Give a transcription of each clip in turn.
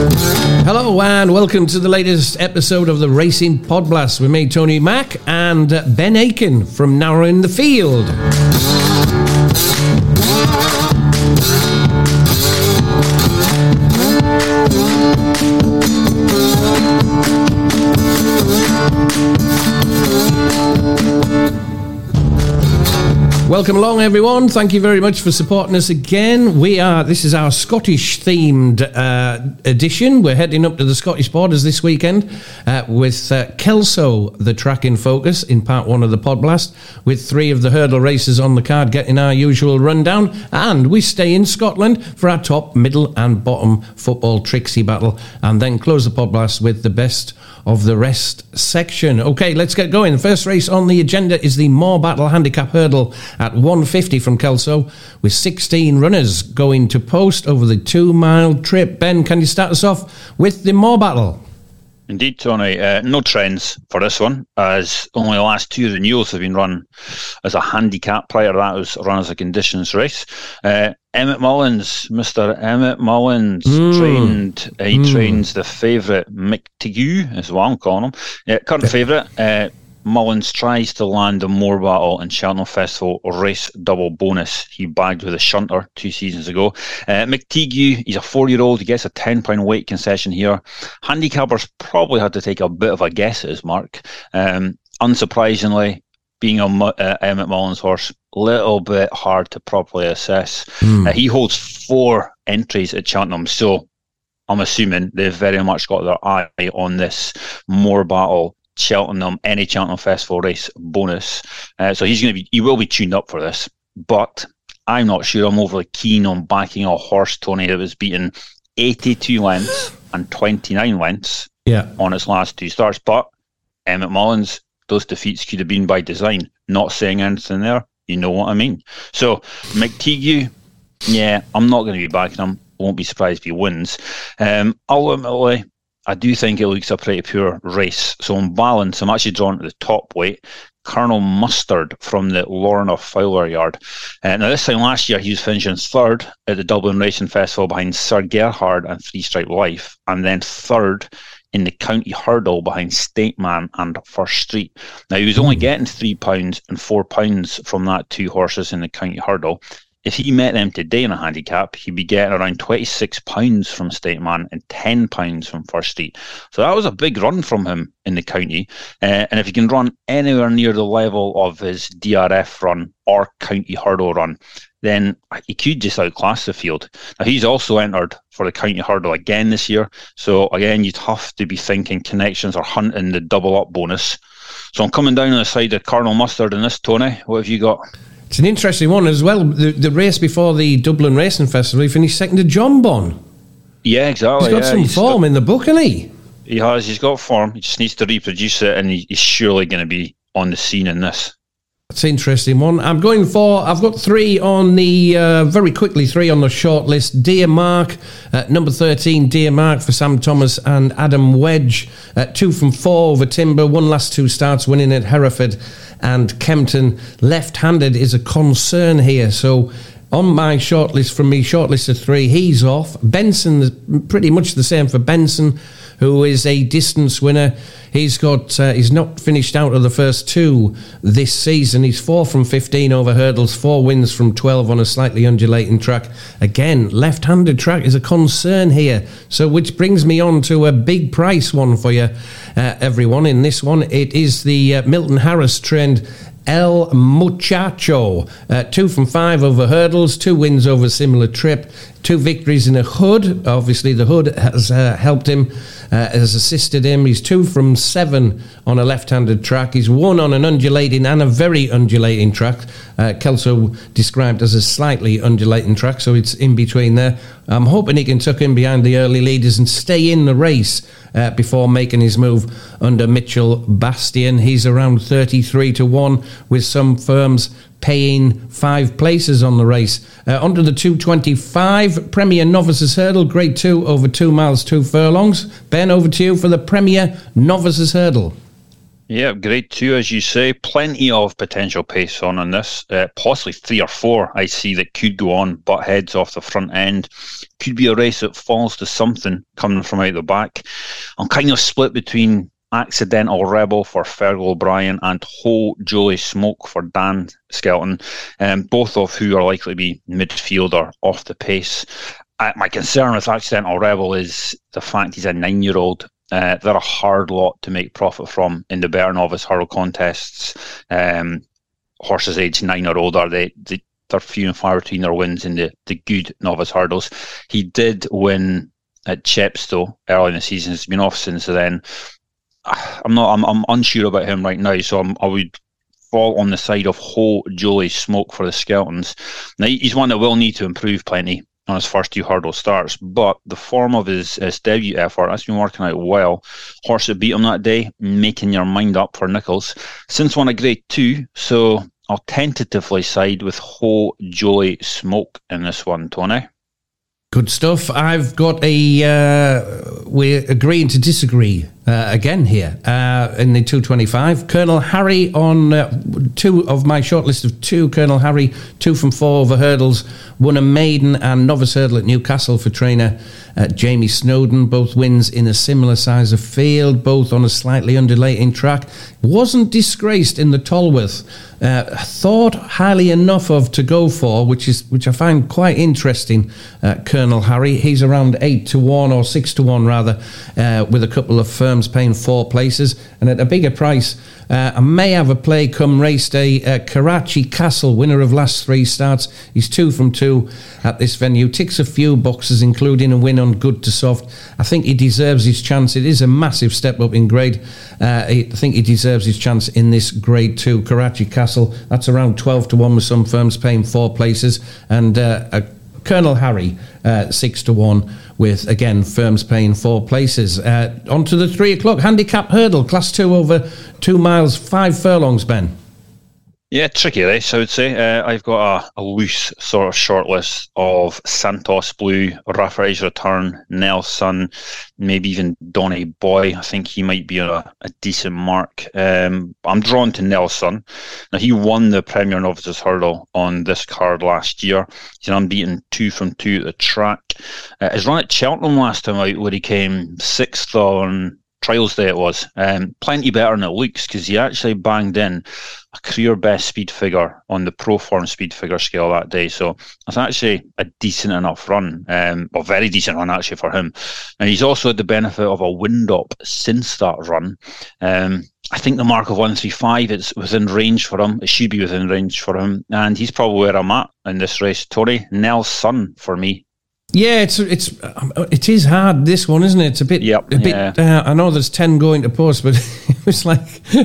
Hello and welcome to the latest episode of the Racing Podblast with me, Tony Mack, and Ben Aitken from Narrowing the Field. Welcome along, everyone. Thank you very much for supporting us again. We are, this is our Scottish themed uh, edition. We're heading up to the Scottish borders this weekend uh, with uh, Kelso, the track in focus, in part one of the pod blast, with three of the hurdle races on the card getting our usual rundown. And we stay in Scotland for our top, middle, and bottom football Trixie battle, and then close the pod blast with the best of the rest section. Okay, let's get going. The first race on the agenda is the Morebattle Handicap Hurdle at 150 from Kelso, with 16 runners going to post over the two mile trip. Ben, can you start us off with the Morebattle? Indeed, Tony. Uh, no trends for this one, as only the last two renewals have been run as a handicap. Prior to that, was run as a conditions race. Uh, Emmet Mullins, Mr. Emmet Mullins, mm. trained. He mm. trains the favourite Mick Teague, is what I'm calling him. Yeah, current favourite. Uh, Mullins tries to land a Morebattle and Cheltenham Festival race double bonus he bagged with a shunter two seasons ago. Uh, McTeague, he's a four year old, he gets a £10 weight concession here. Handicappers probably had to take a bit of a guess at his mark. Um, unsurprisingly, being a uh, Emmet Mullins horse, little bit hard to properly assess. Mm. Uh, he holds four entries at Cheltenham, so I'm assuming they've very much got their eye on this Morebattle Cheltenham, any Cheltenham Festival race bonus. Uh, so he's going to be, he will be tuned up for this. But I'm not sure I'm overly keen on backing a horse, Tony, that was beaten 82 lengths and 29 lengths yeah. on its last two starts. But Emmet Mullins, those defeats could have been by design. Not saying anything there. You know what I mean. So McTeague, yeah, I'm not going to be backing him. Won't be surprised if he wins. Um, ultimately, I do think it looks a pretty poor race. So on balance, I'm actually drawn to the top weight. Colonel Mustard from the Lorna Fowler Yard. Uh, now, this time last year, he was finishing third at the Dublin Racing Festival behind Sir Gerhard and Three Stripe Life, and then third in the county hurdle behind State Man and First Street. Now, he was only hmm. getting three pounds and four pounds from that two horses in the county hurdle. If he met them today in a handicap, he'd be getting around £26 from State Man and £10 from First Street. So that was a big run from him in the county. Uh, and if he can run anywhere near the level of his DRF run or county hurdle run, then he could just outclass the field. Now, he's also entered for the county hurdle again this year. So, again, you'd have to be thinking connections are hunting the double up bonus. So, I'm coming down on the side of Colonel Mustard in this, Tony. What have you got? It's an interesting one as well. The, the race before the Dublin Racing Festival, he finished second to Jonbon. Yeah, exactly. He's got yeah. some he's form got, in the book, hasn't he? He has. He's got form. He just needs to reproduce it, and he, he's surely going to be on the scene in this. That's an interesting one. I'm going for. I've got three on the uh, very quickly. Three on the short list. Dear Mark, uh, number thirteen. Dear Mark for Sam Thomas and Adam Wedge. Uh, two from four over Timber. One last two starts winning at Hereford and Kempton. Left-handed is a concern here. So on my shortlist from me, shortlist of three, he's off. Benson, pretty much the same for Benson who is a distance winner. He's got uh, he's not finished out of the first two this season. He's four from 15 over hurdles, four wins from 12 on a slightly undulating track. Again, left-handed track is a concern here. So, which brings me on to a big price one for you, uh, everyone. In this one, it is the uh, Milton Harris trend El Muchacho. Uh, two from five over hurdles, two wins over similar trip, two victories in a hood. Obviously, the hood has uh, helped him has assisted him. He's two from seven on a left-handed track. He's one on an undulating and a very undulating track. Uh, Kelso described as a slightly undulating track, so it's in between there. I'm hoping he can tuck in behind the early leaders and stay in the race uh, before making his move under Mitchell Bastyan. He's around 33 to 1 with some firms paying five places on the race. Uh, under the 225 Premier Novices Hurdle, Grade 2 over two miles, two furlongs. Ben, over to you for the Premier Novices Hurdle. Yeah, grade two, as you say, plenty of potential pace on on this. Uh, possibly three or four I see that could go on, but heads off the front end. Could be a race that falls to something coming from out the back. I'm kind of split between Accidental Rebel for Fergal O'Brien and Ho Jolly Smoke for Dan Skelton, um, both of who are likely to be midfield or off the pace. Uh, my concern with Accidental Rebel is the fact he's a nine year old uh, they're a hard lot to make profit from in the better novice hurdle contests. Um, horses aged nine or older, they, they they're few and far between their wins in the, the good novice hurdles. He did win at Chepstow early in the season. He's been off since then. I'm not. I'm, I'm unsure about him right now. So I'm, i would fall on the side of Ho Jolie Smoke for the Skeltons. Now he's one that will need to improve plenty on his first two hurdle starts, but the form of his, his debut effort has been working out well. Horse that beat him that day, making your mind up for Nicholls. Since won a grade two, so I'll tentatively side with Ho Joy Smoke in this one, Tony. Good stuff. I've got a. Uh, we're agreeing to disagree uh, again here uh, in the 225. Colonel Harry on uh, two of my short list of two. Colonel Harry, two from four over hurdles, won a maiden and novice hurdle at Newcastle for trainer uh, Jamie Snowden. Both wins in a similar size of field, both on a slightly undulating track. Wasn't disgraced in the Tolworth. Uh, thought highly enough of to go for, which is which I find quite interesting. Uh, Colonel Harry, he's around eight to one or six to one rather, with a couple of firms paying four places, and at a bigger price. Uh, I may have a play come race day. Uh, Karachi Castle, winner of last three starts. He's two from two at this venue. Ticks a few boxes, including a win on good to soft. I think he deserves his chance. It is a massive step up in grade. Uh, I think he deserves his chance in this grade two. Karachi Castle, that's around 12 to 1 with some firms paying four places. And uh, Colonel Harry, uh, six to one, with again firms paying four places. Uh, on to the three o'clock handicap hurdle, class two over two miles, five furlongs. Ben. Yeah, tricky race, I would say. Uh, I've got a, a, loose sort of short list of Santos Blue, Raphael's Return, Nells Son, maybe even Donny Boy. I think he might be a, a decent mark. Um, I'm drawn to Nells Son. Now, he won the Premier Novices Hurdle on this card last year. He's an unbeaten two from two at the track. Uh, his run at Cheltenham last time out, where he came sixth on trials day it was. Um, plenty better than it looks because he actually banged in a career best speed figure on the pro form speed figure scale that day. So it's actually a decent enough run, um, a very decent run actually for him. And he's also had the benefit of a wind up since that run. Um, I think the mark of 135 is within range for him. It should be within range for him. And he's probably where I'm at in this race. Tony Nells Son for me. Yeah, it's it's it is hard. This one, isn't it? It's a bit. Yep, a bit. Yeah. Uh, I know there's ten going to post, but it was like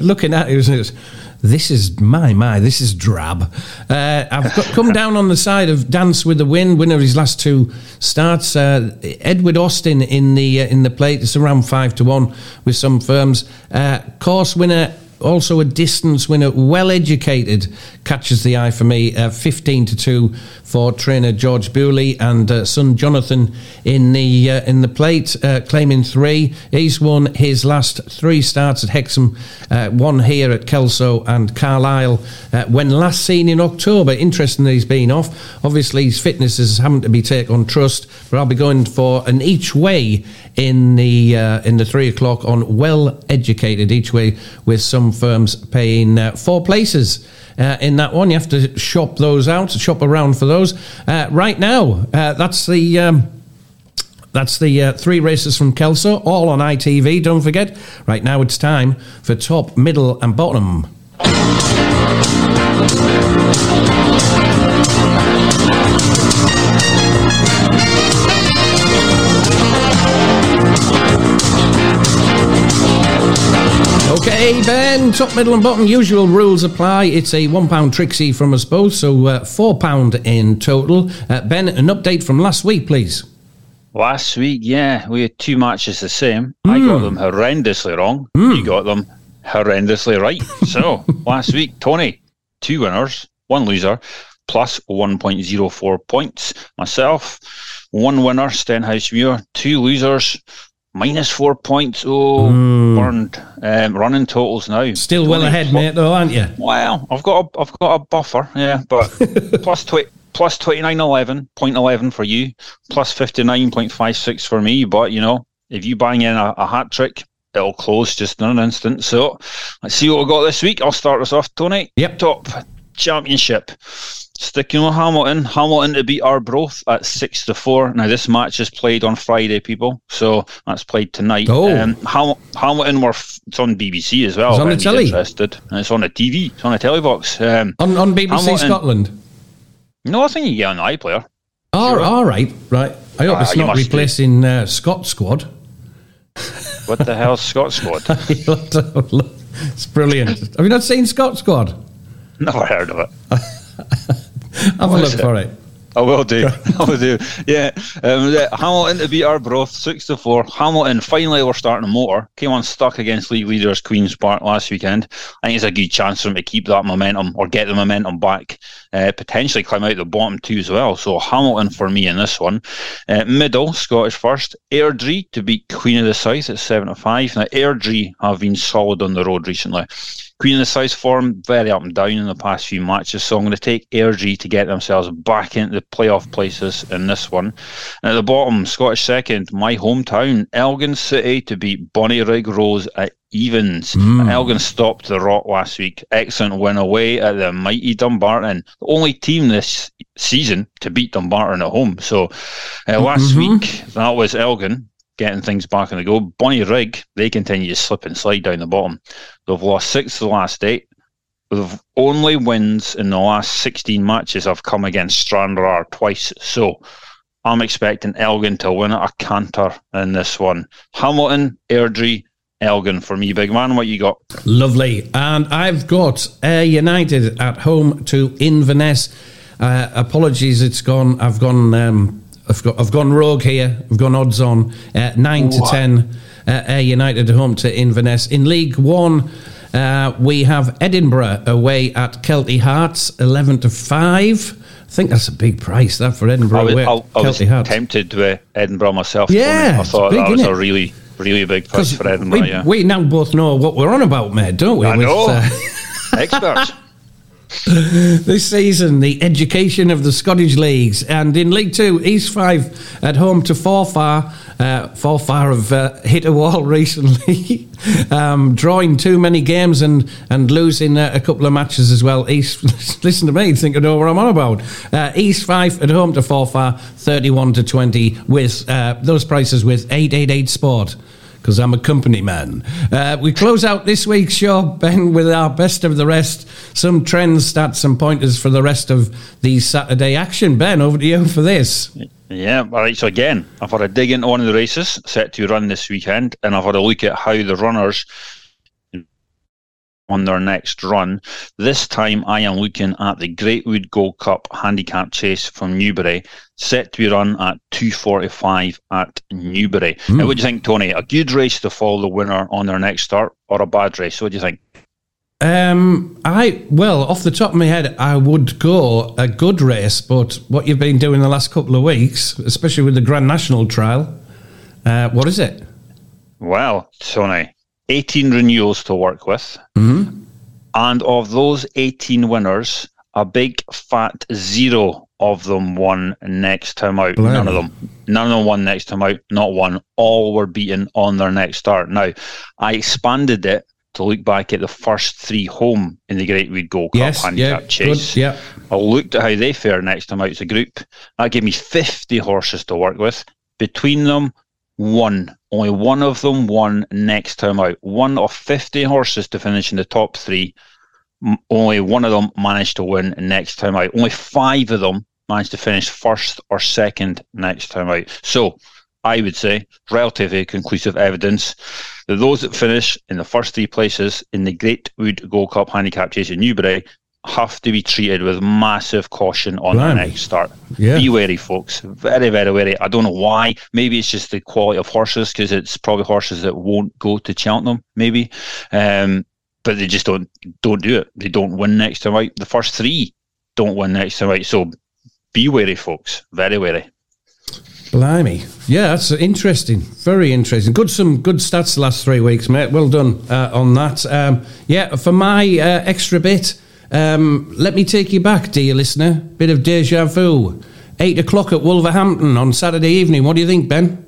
looking at it. It was, this is my my. This is drab. Uh, I've got, come down on the side of Dance with the Wind, winner of his last two starts. Uh, Edward Austin in the uh, in the plate. It's around five to one with some firms. Uh, course winner also a distance winner, well educated, catches the eye for me. Uh, 15 to 2 for trainer George Bewley and uh, son Jonathan in the uh, in the plate, uh, claiming three. He's won his last three starts at Hexham, uh, one here at Kelso and Carlisle uh, when last seen in October. Interestingly, he's been off. Obviously, his fitness is having to be taken on trust, but I'll be going for an each way in the in the three o'clock on well educated each way with some firms paying four places uh, in that one. You have to shop those out, shop around for those. Uh, right now, uh, that's the. Um, that's the uh, three races from Kelso, all on ITV. Don't forget, right now it's time for top, middle, and bottom. Okay, Ben, top, middle, and bottom. Usual rules apply. It's a £1 Trixie from us both, so uh, £4 in total. Uh, ben, an update from last week, please. Last week, yeah, we had two matches the same. Mm. I got hmm. them horrendously wrong. Mm. You got them horrendously right. so, last week, Tony, two winners, one loser, plus 1.04 points. Myself, one winner, Stenhousemuir, two losers, minus four points. Oh, Hmm. burned. Um, running totals now. Still well ahead, mate, though, aren't you? Well, I've got a, I've got a buffer, yeah, but plus plus twenty point eleven for you, plus fifty nine point five six for me. But you know, if you bang in a, a hat trick, it'll close just in an instant. So let's see what we got this week. I'll start us off, Tony. Yep. Top championship. Sticking with Hamilton, Hamilton to beat Arbroath at six to four. Now this match is played on Friday, people, so that's played tonight. Oh. Um, Ham- Hamilton were f- it's on BBC as well. It's on the telly. Interested, and it's on the TV. It's on a telly box. Um, On, on BBC Hamilton. Scotland. no, I think you get on the iPlayer. Oh, Sure. all right, right. I hope Ah, it's not replacing uh, Scot Squad. What the hell's Scot Squad? it's brilliant. Have you not seen Scot Squad? Never heard of it. Have a look it? for it. I will do. I will do. Yeah. Um, yeah, Hamilton to beat Arbroath six to four. Hamilton finally were starting a motor. Came on stuck against league leaders Queens Park last weekend. I think it's a good chance for them to keep that momentum or get the momentum back. Uh, potentially climb out the bottom two as well. So Hamilton for me in this one. Uh, middle Scottish first. Airdrie to beat Queen of the South at seven to five. Now Airdrie have been solid on the road recently. Queen of the South form very up and down in the past few matches, so I'm going to take Airdrie to get themselves back into the playoff places in this one. And at the bottom, Scottish second, my hometown, Elgin City to beat Bonnyrigg Rose at evens. Elgin stopped the rot last week. Excellent win away at the mighty Dumbarton, the only team this season to beat Dumbarton at home. So uh, last week that was Elgin getting things back on the go. Bonnyrigg, they continue to slip and slide down the bottom. They've lost six of the last eight. The only wins in the last 16 matches have come against Stranraer twice. So I'm expecting Elgin to win at a canter in this one. Hamilton, Airdrie, Elgin for me, big man. What you got? Lovely. And I've got Ayr United at home to Inverness. Uh, apologies, it's gone. I've gone. Um, I've got. I've gone rogue here. I've gone odds on uh, nine to ten. Uh, Ayr United at home to Inverness in League One. Uh, we have Edinburgh away at Kelty Hearts, eleven to five. I think that's a big price that for Edinburgh I was, away I, I was Hearts. tempted with Edinburgh myself. Yeah, I thought big, that was a really, really big price for Edinburgh. we, yeah, we now both know what we're on about, mate, don't we? I with, know. uh, experts. this season, the education of the Scottish leagues, and in League Two, East Fife at home to Forfar. Uh, Forfar have uh, hit a wall recently, um, drawing too many games and and losing uh, a couple of matches as well. East, listen to me, think I know what I'm on about. Uh, East Fife at home to Forfar, thirty-one to twenty, with uh, those prices with eight eight eight Sport because I'm a company man. Uh, we close out this week's show, Ben, with our best of the rest, some trends, stats, and pointers for the rest of the Saturday action. Ben, over to you for this. Yeah, all right. So again, I've had a dig into one of the races set to run this weekend, and I've had a look at how the runners on their next run. This time, I am looking at the Greatwood Gold Cup Handicap Chase from Newbury, set to be run at 2:45 at Newbury. Now, what do you think, Tony? A good race to follow the winner on their next start, or a bad race? What do you think? Um, I well, off the top of my head, I would go a good race, but what you've been doing the last couple of weeks, especially with the Grand National trial, uh, what is it? Well, Tony, 18 renewals to work with. Mm-hmm. And of those 18 winners, a big fat zero of them won next time out. Blimey. None of them. None of them won next time out. Not one. All were beaten on their next start. Now, I expanded it to look back at the first three home in the Greatwood Gold Cup Yes, yeah, handicap chase. good, yeah. I looked at how they fare next time out as a group. That gave me 50 horses to work with. Between them, one. Only one of them won next time out. One of 50 horses to finish in the top three. Only one of them managed to win next time out. Only five of them managed to finish first or second next time out. So I would say relatively eh, conclusive evidence that those that finish in the first three places in the Greatwood Gold Cup Handicap Chase in Newbury have to be treated with massive caution on Blimey. next start. Yeah. Be wary, folks. Very, very wary. I don't know why. Maybe it's just the quality of horses because it's probably horses that won't go to Cheltenham. Maybe, um, but they just don't don't do it. They don't win next time out. The first three don't win next time out. So be wary, folks. Very wary. Blimey. Yeah, that's interesting. Very interesting. Good, some good stats the last three weeks, mate. Well done uh, on that. Um, yeah, for my uh, extra bit, um, let me take you back, dear listener. Bit of deja vu. Eight o'clock at Wolverhampton on Saturday evening. What do you think, Ben?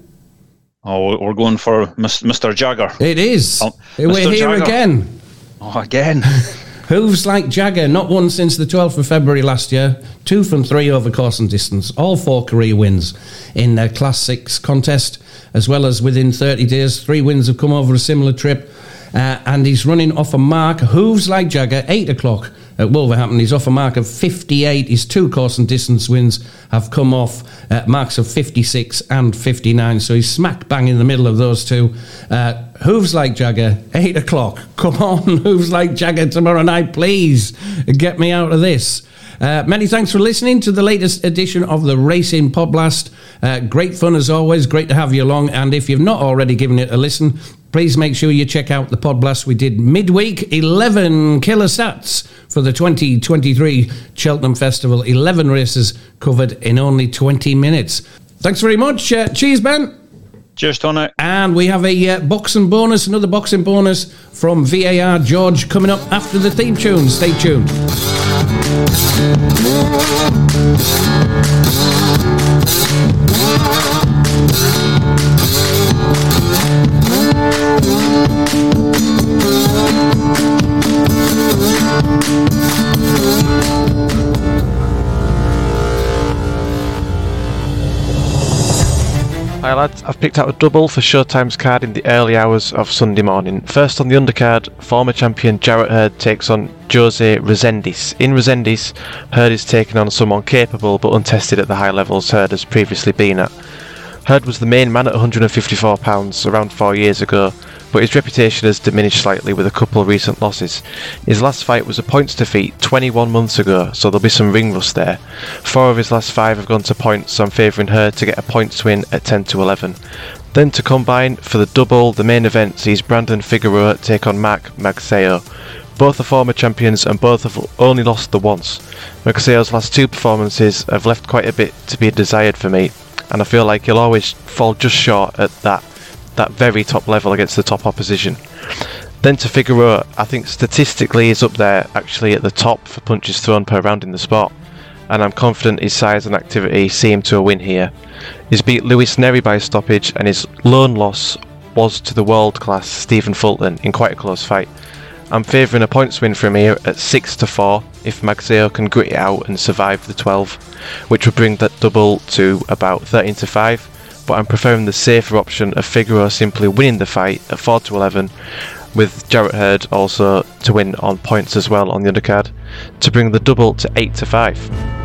Oh, we're going for Mr. Jagger. It is. Oh, We're Mr. here Jagger. again. Oh, again. Hooves like Jagger, not one since the 12th of February last year. Two from three over course and distance. All four career wins in the Class 6 contest, as well as within 30 days. Three wins have come over a similar trip. Uh, and he's running off a mark. Hooves like Jagger, 8 o'clock at Wolverhampton. He's off a mark of 58. His two course and distance wins have come off marks of 56 and 59. So he's smack bang in the middle of those two. Uh, Hooves like Jagger, 8 o'clock. Come on, Hooves like Jagger tomorrow night, please. Get me out of this. Uh, many thanks for listening to the latest edition of the Racing Podblast. Uh, great fun as always. Great to have you along. And if you've not already given it a listen, please make sure you check out the Podblast we did midweek. 11 killer sats for the 2023 Cheltenham Festival. 11 races covered in only 20 minutes. Thanks very much. Uh, cheers, Ben. Just on Tony. And we have a uh, boxing bonus, another boxing bonus from VAR George coming up after the theme tune. Stay tuned. Thank you. Hi lads, I've picked out a double for Showtime's card in the early hours of Sunday morning. First on the undercard, former champion Jarrett Hurd takes on Jose Resendiz. In Resendiz, Hurd is taking on someone capable but untested at the high levels Hurd has previously been at. Hurd was the main man at £154 around four years ago, but his reputation has diminished slightly with a couple of recent losses. His last fight was a points defeat 21 months ago, so there'll be some ring rust there. Four of his last five have gone to points, so I'm favouring her to get a points win at 10 to 11. Then to combine for the double, the main event sees Brandon Figueroa take on Mark Magsayo. Both are former champions and both have only lost the once. Magsayo's last two performances have left quite a bit to be desired for me, and I feel like he'll always fall just short at that that very top level against the top opposition. Then to Figueroa, I think statistically he's up there actually at the top for punches thrown per round in the sport, and I'm confident his size and activity see him to a win here. He's beat Luis Nery by a stoppage, and his lone loss was to the world class Stephen Fulton in quite a close fight. I'm favouring a points win from here at 6 to 4 if Magsayo can grit it out and survive the 12, which would bring that double to about 13 to 5 but I'm preferring the safer option of Figueroa simply winning the fight at 4 to 11, with Jarrett Hurd also to win on points as well on the undercard, to bring the double to 8 to 5.